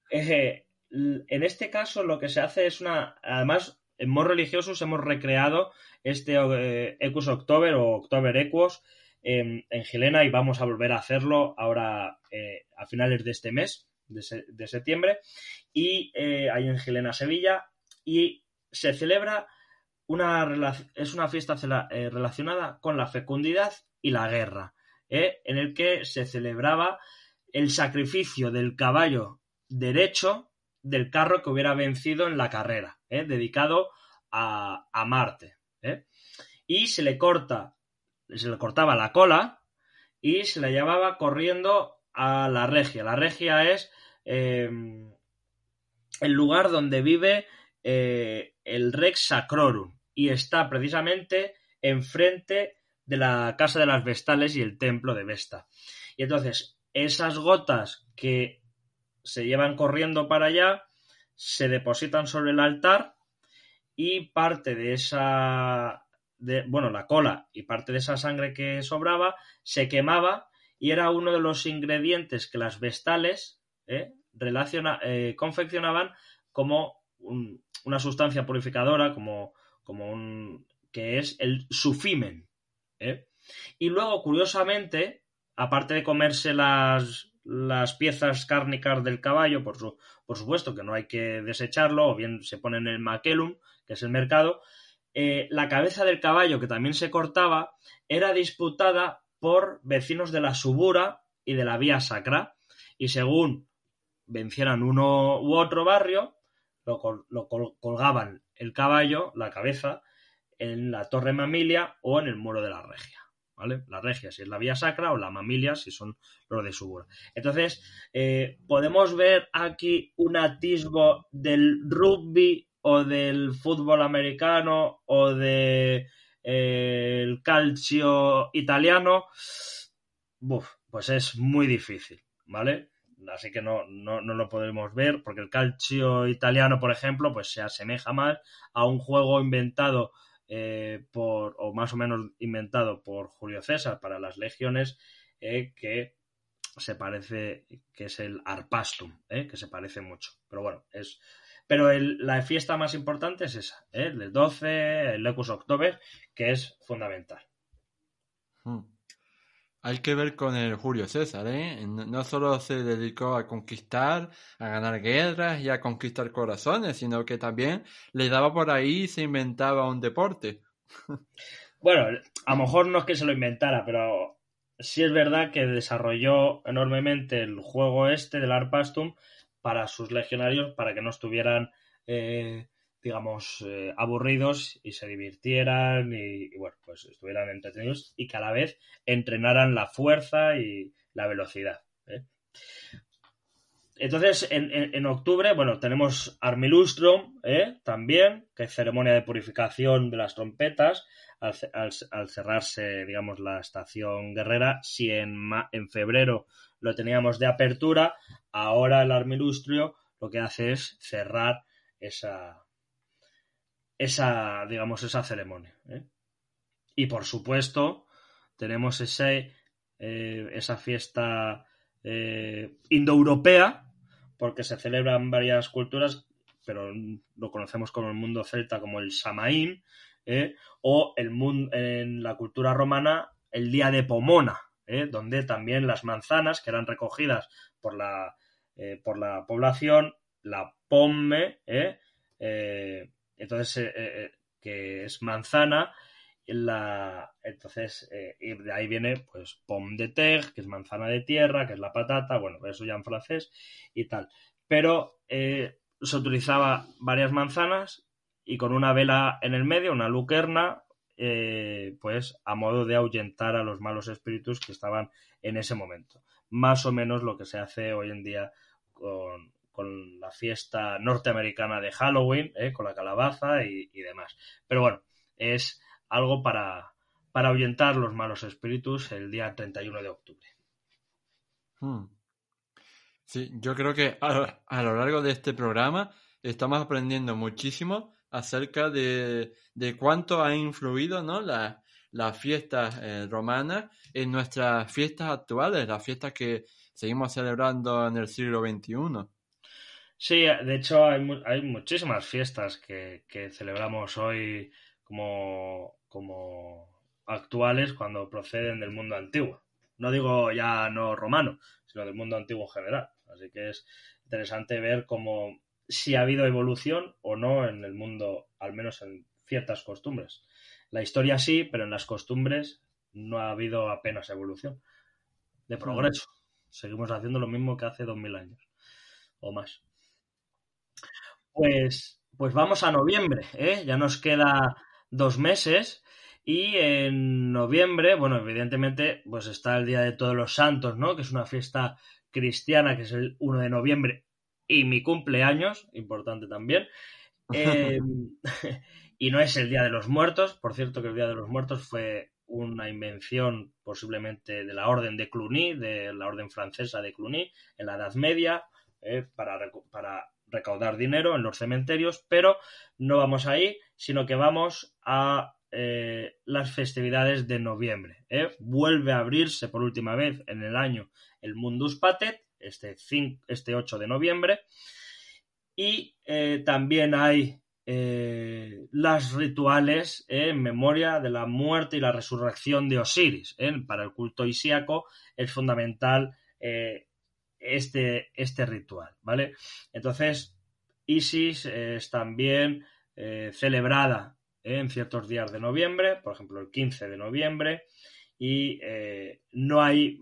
[SPEAKER 2] en este caso lo que se hace es una, además, en modos religiosos hemos recreado este Ecus October o October Equus, en, Gilena y vamos a volver a hacerlo ahora eh, a finales de este mes, de, septiembre, y eh, ahí en Gilena, Sevilla, y se celebra una, es una fiesta eh, relacionada con la fecundidad y la guerra, en el que se celebraba el sacrificio del caballo derecho del carro que hubiera vencido en la carrera, dedicado a, a Marte. Y se le corta se le cortaba la cola y se la llevaba corriendo a la regia. La regia es eh, el lugar donde vive eh, el Rex Sacrorum y está precisamente enfrente de la casa de las Vestales y el templo de Vesta. Y entonces, esas gotas que se llevan corriendo para allá se depositan sobre el altar y parte de esa bueno, la cola y parte de esa sangre que sobraba se quemaba y era uno de los ingredientes que las vestales eh, eh, confeccionaban como una sustancia purificadora, como, como un, que es el sufimen. ¿eh? Y luego, curiosamente, aparte de comerse las, las piezas cárnicas del caballo, por, por supuesto que no hay que desecharlo, o bien se pone en el maquelum, que es el mercado, eh, la cabeza del caballo, que también se cortaba, era disputada por vecinos de la Subura y de la Vía Sacra, y según vencieran uno u otro barrio, lo, colgaban el caballo, la cabeza, en la Torre Mamilia o en el muro de la Regia. ¿Vale? La regia si es la vía sacra o la mamilia si son los de Subura. Entonces, eh, podemos ver aquí un atisbo del rugby o del fútbol americano o del de, calcio italiano, pues es muy difícil, ¿vale? Así que no, no, lo podemos ver porque el calcio italiano, por ejemplo, pues se asemeja más a un juego inventado eh, por, o más o menos inventado por Julio César para las legiones, eh, que se parece, que es el Arpastum, eh, que se parece mucho. Pero bueno, es, pero la fiesta más importante es esa, ¿eh? el 12, el Lecus October, que es fundamental.
[SPEAKER 1] Hmm. Hay que ver con el Julio César, ¿eh? No solo se dedicó a conquistar, a ganar guerras y a conquistar corazones, sino que también le daba por ahí y se inventaba un deporte.
[SPEAKER 2] Bueno, a lo mejor no es que se lo inventara, pero sí es verdad que desarrolló enormemente el juego este del Arpastum para sus legionarios para que no estuvieran, eh, digamos, eh, aburridos y se divirtieran y, bueno, pues estuvieran entretenidos y que a la vez entrenaran la fuerza y la velocidad. ¿eh? Entonces, en, octubre, bueno, tenemos Armilustrum también, que es ceremonia de purificación de las trompetas al, cerrarse, digamos, la estación guerrera. Si en, en febrero lo teníamos de apertura, ahora el armilustrio lo que hace es cerrar esa, esa digamos, esa ceremonia. ¿eh? Y por supuesto, tenemos ese, eh, esa fiesta eh, indoeuropea, porque se celebran varias culturas, pero lo conocemos como el mundo celta como el Samaín, o el mundo, en la cultura romana el día de Pomona, donde también las manzanas que eran recogidas por la, por la población, la pomme, ¿eh? Entonces, que es manzana, la, entonces, y de ahí viene, pues, pomme de terre, que es manzana de tierra, que es la patata, bueno, eso ya en francés y tal. Pero se utilizaba varias manzanas y con una vela en el medio, una lucerna, eh, pues a modo de ahuyentar a los malos espíritus que estaban en ese momento. Más o menos lo que se hace hoy en día con, la fiesta norteamericana de Halloween, eh, con la calabaza y, demás. Pero bueno, es algo para, para ahuyentar los malos espíritus el día 31 de octubre.
[SPEAKER 1] Hmm. Sí, yo creo que a, lo largo de este programa estamos aprendiendo muchísimo acerca de, cuánto ha influido ¿no? las fiestas eh, romanas en nuestras fiestas actuales, las fiestas que seguimos celebrando en el siglo XXI.
[SPEAKER 2] Sí, de hecho hay, hay muchísimas fiestas que, celebramos hoy como, como actuales cuando proceden del mundo antiguo. No digo ya no romano, sino del mundo antiguo en general. Así que es interesante ver cómo si ha habido evolución o no en el mundo, al menos en ciertas costumbres. La historia sí, pero en las costumbres no ha habido apenas evolución de progreso. Seguimos haciendo lo mismo que hace dos mil años o más. Pues, pues vamos a noviembre, ¿eh? ya nos queda dos meses y en noviembre, bueno, evidentemente, pues está el Día de Todos los Santos, ¿no? Que es una fiesta cristiana, que es el 1 de noviembre, y mi cumpleaños, importante también. Eh, y no es el Día de los Muertos, por cierto que el Día de los Muertos fue una invención posiblemente de la Orden de Cluny, de la Orden francesa de Cluny, en la Edad Media, eh, para, para recaudar dinero en los cementerios, pero no vamos ahí, sino que vamos a eh, las festividades de noviembre. Vuelve a abrirse por última vez en el año el Mundus Patet, este, este 8 de noviembre. Y eh, también hay eh, las rituales en memoria de la muerte y la resurrección de Osiris. ¿eh? Para el culto isíaco es fundamental este, este ritual, ¿vale? Entonces, Isis es también celebrada en ciertos días de noviembre, por ejemplo el 15 de noviembre, y no hay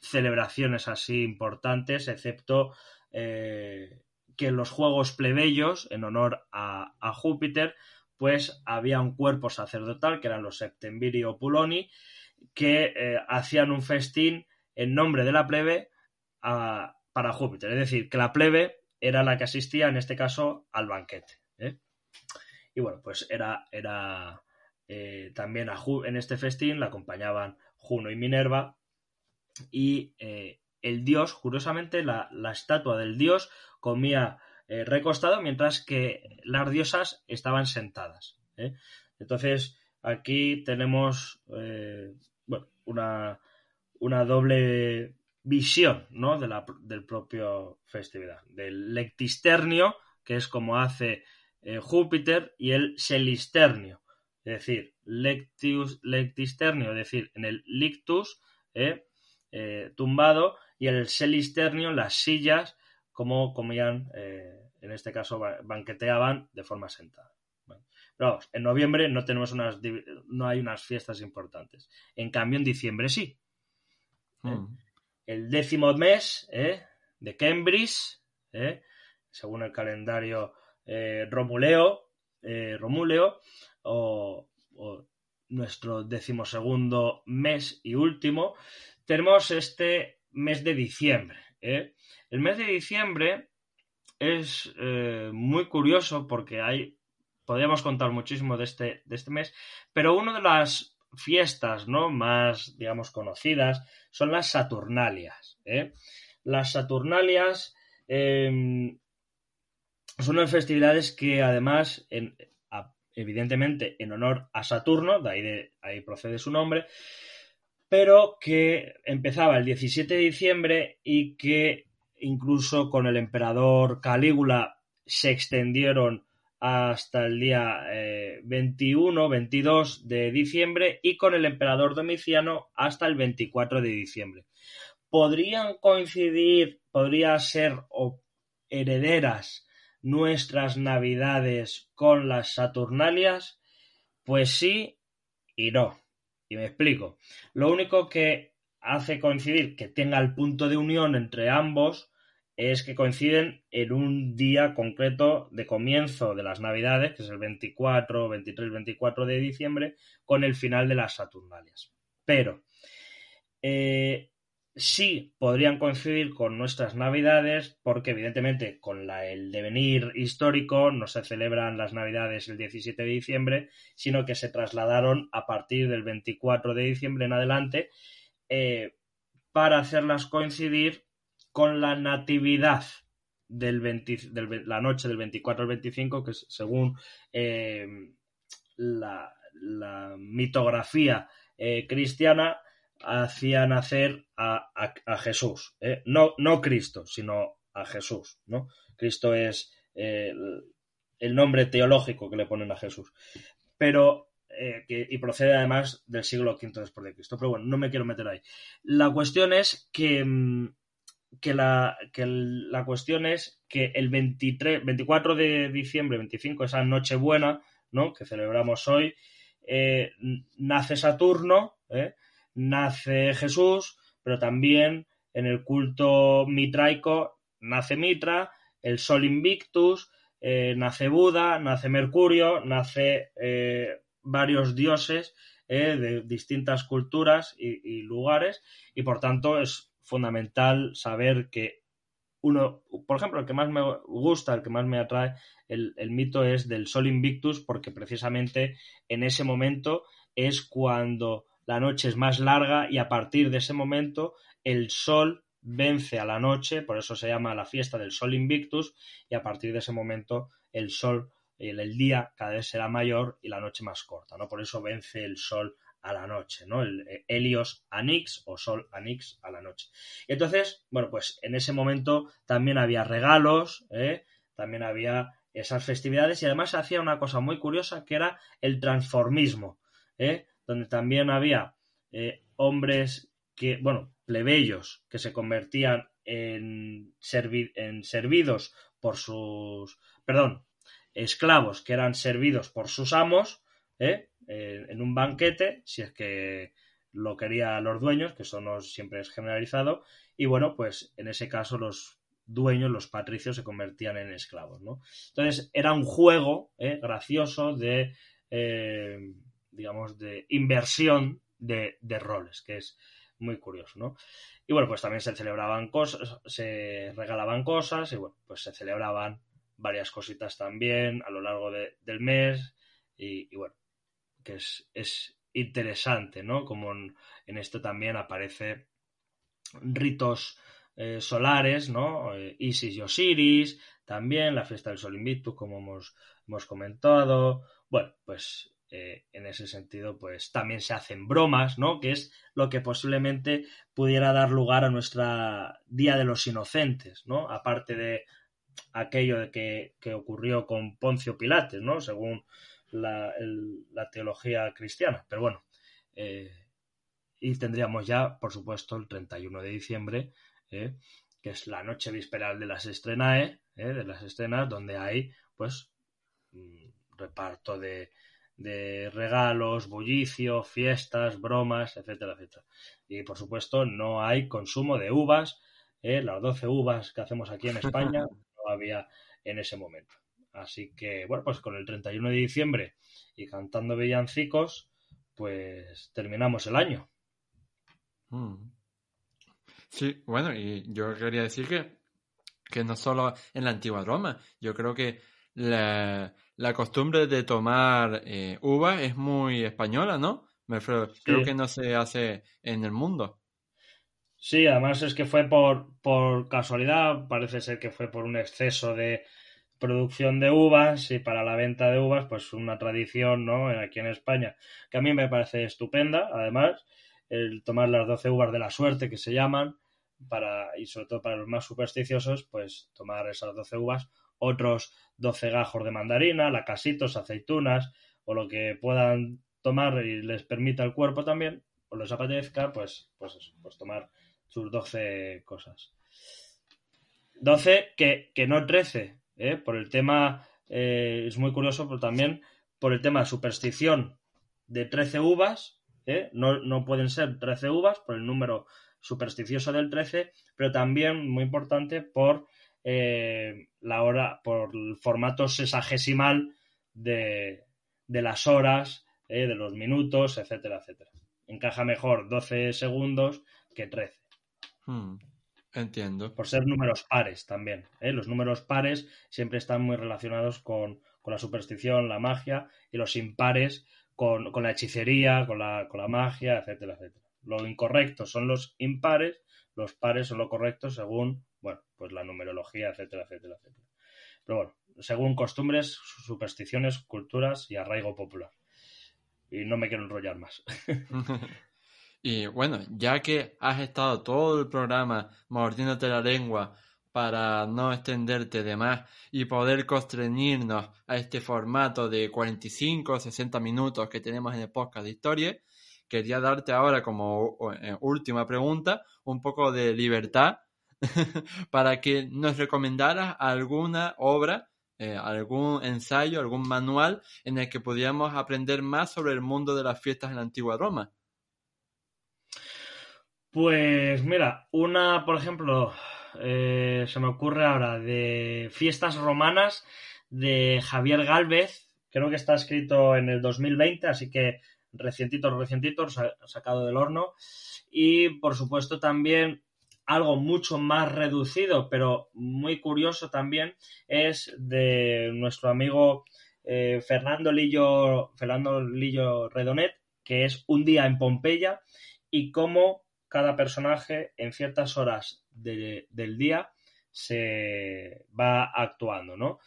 [SPEAKER 2] celebraciones así importantes, excepto eh, que en los juegos plebeyos, en honor a, Júpiter, pues había un cuerpo sacerdotal, que eran los Septembiri o Puloni, que eh, hacían un festín en nombre de la plebe para Júpiter. Es decir, que la plebe era la que asistía, en este caso, al banquete. ¿eh? Y bueno, pues era, era también a, en este festín le acompañaban Juno y Minerva, y eh, el dios, curiosamente, la, estatua del dios comía eh, recostado mientras que las diosas estaban sentadas. ¿eh? Entonces, aquí tenemos una, una, doble visión ¿no? de la, del propio festividad. Del lectisternio, que es como hace Júpiter, y el selisternio. Es decir, lectius, lectisternio, es decir, en el lictus, eh, tumbado y el selisternio, las sillas, como comían, eh, en este caso banqueteaban de forma sentada. Pero vamos, en noviembre no tenemos unas, no hay unas fiestas importantes. En cambio, en diciembre sí. ¿eh? El décimo mes de Cambridge, según el calendario Romuleo, Romuleo, o, o nuestro decimosegundo mes y último, tenemos este mes de diciembre. ¿eh? El mes de diciembre es eh, muy curioso porque hay, podríamos contar muchísimo de este, de este mes, pero una de las fiestas ¿no? más, digamos, conocidas son las Saturnalias. ¿eh? Las Saturnalias em, son unas festividades que además, evidentemente, en honor a Saturno, de ahí, de ahí procede su nombre, pero que empezaba el 17 de diciembre y que incluso con el emperador Calígula se extendieron hasta el día 21, eh, 22 de diciembre y con el emperador Domiciano hasta el 24 de diciembre. ¿Podrían coincidir, podría ser herederas nuestras navidades con las Saturnalias? Pues sí y no. Y me explico. Lo único que hace coincidir que tenga el punto de unión entre ambos es que coinciden en un día concreto de comienzo de las Navidades, que es el 24, 23, 24 de diciembre, con el final de las Saturnalias. Pero eh, sí podrían coincidir con nuestras Navidades, porque evidentemente con el devenir histórico no se celebran las Navidades el 17 de diciembre, sino que se trasladaron a partir del 24 de diciembre en adelante eh, para hacerlas coincidir con la natividad del, la noche del 24 al 25, que según eh, la, mitografía eh, cristiana hacía nacer a, Jesús. Eh. No, no Cristo, sino a Jesús. ¿no? Cristo es el, nombre teológico que le ponen a Jesús. Pero y procede además del siglo V después de Cristo. Pero bueno, no me quiero meter ahí. La cuestión es que mm, que la, que la cuestión es que el 23, 24 de diciembre, 25, esa Nochebuena, ¿no? que celebramos hoy, eh, nace Saturno, ¿eh? nace Jesús, pero también en el culto mitraico nace Mitra, el Sol Invictus, eh, nace Buda, nace Mercurio, nace varios dioses de distintas culturas y, y, lugares, y por tanto es fundamental saber que uno, por ejemplo, el que más me gusta, el que más me atrae, el, mito es del Sol Invictus, porque precisamente en ese momento es cuando la noche es más larga y a partir de ese momento el Sol vence a la noche, por eso se llama la fiesta del Sol Invictus, y a partir de ese momento el Sol, el, el día cada vez será mayor y la noche más corta, ¿no? Por eso vence el Sol a la noche, ¿no? El eh, Helios Anix o Sol Anix a la noche. entonces, bueno, pues en ese momento también había regalos, ¿eh? también había esas festividades y además se hacía una cosa muy curiosa que era el transformismo, ¿eh? donde también había hombres que, bueno, plebeyos que se convertían en, en servidos por sus, perdón, esclavos que eran servidos por sus amos, ¿eh? En un banquete, si es que lo querían los dueños, que eso no siempre es generalizado, y bueno, pues en ese caso los dueños, los patricios, se convertían en esclavos, ¿no? Entonces era un juego ¿eh? gracioso de, eh, digamos, de inversión de, de, roles, que es muy curioso, ¿no? Y bueno, pues también se celebraban cosas, se regalaban cosas, y bueno, pues se celebraban varias cositas también a lo largo del mes, y bueno, que es, interesante, ¿no? Como en, esto también aparece ritos eh, solares, ¿no? Eh, Isis y Osiris, también la fiesta del Sol Invictus, como hemos, hemos comentado. Bueno, pues eh, en ese sentido, pues también se hacen bromas, ¿no? Que es lo que posiblemente pudiera dar lugar a nuestra Día de los Inocentes, ¿no? Aparte de aquello que, que ocurrió con Poncio Pilates, ¿no? Según la, teología cristiana. Pero bueno, eh, y tendríamos ya, por supuesto, el 31 de diciembre, eh, que es la noche visperal de las estrenae, eh, de las estrenas, donde hay, pues, mm, reparto de, de regalos, bullicio, fiestas, bromas, etcétera, etcétera. Y por supuesto no hay consumo de uvas, las 12 uvas que hacemos aquí en España no había en ese momento. Así que, bueno, pues con el 31 de diciembre y cantando villancicos, pues terminamos el año.
[SPEAKER 1] Mm. Sí, bueno, y yo quería decir que, que no solo en la antigua Roma, yo creo que la, costumbre de tomar eh, uva es muy española, ¿no? Me creo que no se hace en el mundo.
[SPEAKER 2] Sí, además es que fue por, por casualidad, parece ser que fue por un exceso de, producción de uvas y para la venta de uvas, pues una tradición, ¿no? Aquí en España, que a mí me parece estupenda, además, el tomar las 12 uvas de la suerte que se llaman, para, y sobre todo para los más supersticiosos, pues tomar esas 12 uvas, otros 12 gajos de mandarina, lacasitos, aceitunas, o lo que puedan tomar y les permita el cuerpo también, o les apetezca, pues, pues eso, pues tomar sus 12 cosas. 12 que, que no 13, ¿eh? por el tema, eh, es muy curioso, pero también por el tema de superstición de 13 uvas, ¿eh? no, no, pueden ser 13 uvas por el número supersticioso del 13, pero también muy importante por la hora, por el formato sesagesimal de, las horas, de los minutos, etcétera, etcétera. Encaja mejor 12 segundos que 13.
[SPEAKER 1] Hmm, entiendo.
[SPEAKER 2] Por ser números pares también. ¿eh? Los números pares siempre están muy relacionados con, la superstición, la magia, y los impares con, la hechicería, con la, con la magia, etcétera, etcétera. Lo incorrecto son los impares, los pares son lo correcto según, bueno, pues la numerología, etcétera, etcétera, etcétera. Pero bueno, según costumbres, supersticiones, culturas y arraigo popular. Y no me quiero enrollar más.
[SPEAKER 1] y bueno, ya que has estado todo el programa mordiéndote la lengua para no extenderte de más y poder constreñirnos a este formato de 45 o 60 minutos que tenemos en el podcast de historia, quería darte ahora como eh, última pregunta un poco de libertad para que nos recomendaras alguna obra, eh, algún ensayo, algún manual en el que pudiéramos aprender más sobre el mundo de las fiestas en la antigua Roma.
[SPEAKER 2] Pues mira, una, por ejemplo, eh, se me ocurre ahora de fiestas romanas de Javier Galvez, creo que está escrito en el 2020, así que recientito, recientito, sacado del horno. Y por supuesto también algo mucho más reducido, pero muy curioso también, es de nuestro amigo eh, Fernando, Lillo, Fernando Lillo Redonet, que es Un día en Pompeya, y cómo cada personaje en ciertas horas del día se va actuando, ¿no?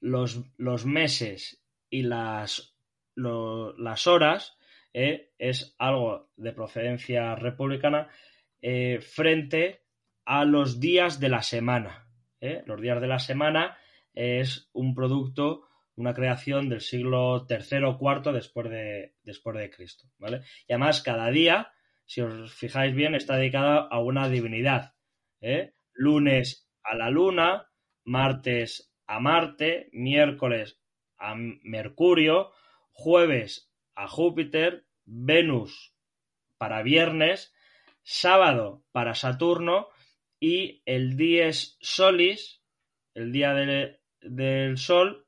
[SPEAKER 2] Los, los, meses y las, las horas eh, es algo de procedencia republicana eh, frente a los días de la semana. ¿eh? Los días de la semana es un producto, una creación del siglo III o IV después de, después de Cristo. ¿vale? Y además cada día, si os fijáis bien, está dedicado a una divinidad. ¿eh? Lunes a la luna, martes a Marte, miércoles a Mercurio, jueves a Júpiter, Venus para viernes, sábado para Saturno y el dies solis, el día del, sol,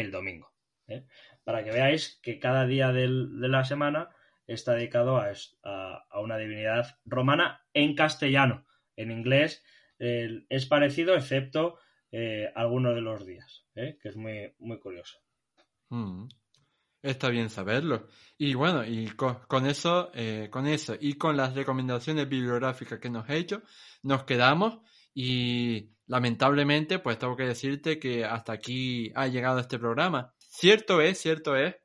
[SPEAKER 2] el domingo. ¿eh? Para que veáis que cada día de la semana está dedicado a, a, una divinidad romana en castellano. En inglés es parecido, excepto eh, algunos de los días, ¿eh? que es muy, muy curioso.
[SPEAKER 1] Mm. Está bien saberlo. Y bueno, y con, eso, con eso y con las recomendaciones bibliográficas que nos he hecho, nos quedamos y lamentablemente pues tengo que decirte que hasta aquí ha llegado este programa. Cierto es, cierto es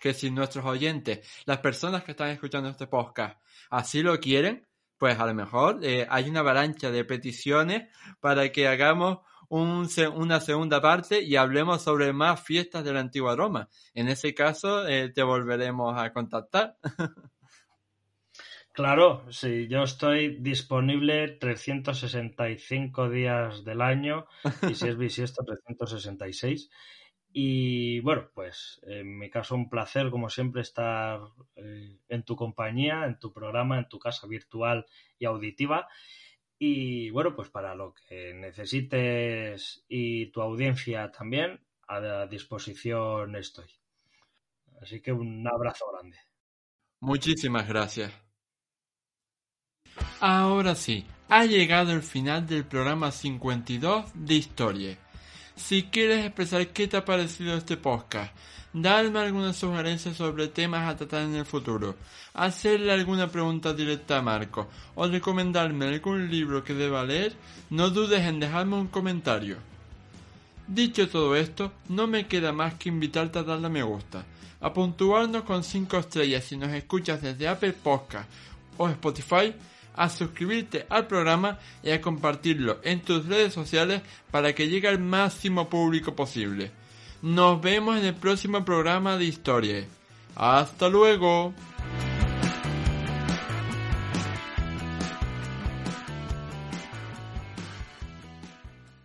[SPEAKER 1] que si nuestros oyentes, las personas que están escuchando este podcast, así lo quieren, pues a lo mejor eh, hay una avalancha de peticiones para que hagamos una segunda parte y hablemos sobre más fiestas de la antigua Roma. En ese caso, eh, te volveremos a contactar.
[SPEAKER 2] Claro, sí, yo estoy disponible 365 días del año y si es bisiesto 366. Y bueno, pues en mi caso un placer como siempre estar eh, en tu compañía, en tu programa, en tu casa virtual y auditiva. Y bueno, pues para lo que necesites y tu audiencia también, a disposición estoy. Así que un abrazo grande.
[SPEAKER 1] Muchísimas gracias. Ahora sí, ha llegado el final del programa 52 de Historia. Si quieres expresar qué te ha parecido este podcast, darme alguna sugerencia sobre temas a tratar en el futuro, hacerle alguna pregunta directa a Marco o recomendarme algún libro que deba leer, no dudes en dejarme un comentario. Dicho todo esto, no me queda más que invitarte a darle a me gusta, a puntuarnos con 5 estrellas si nos escuchas desde Apple Podcast o Spotify, a suscribirte al programa y a compartirlo en tus redes sociales para que llegue al máximo público posible. Nos vemos en el próximo programa de historia. Hasta luego.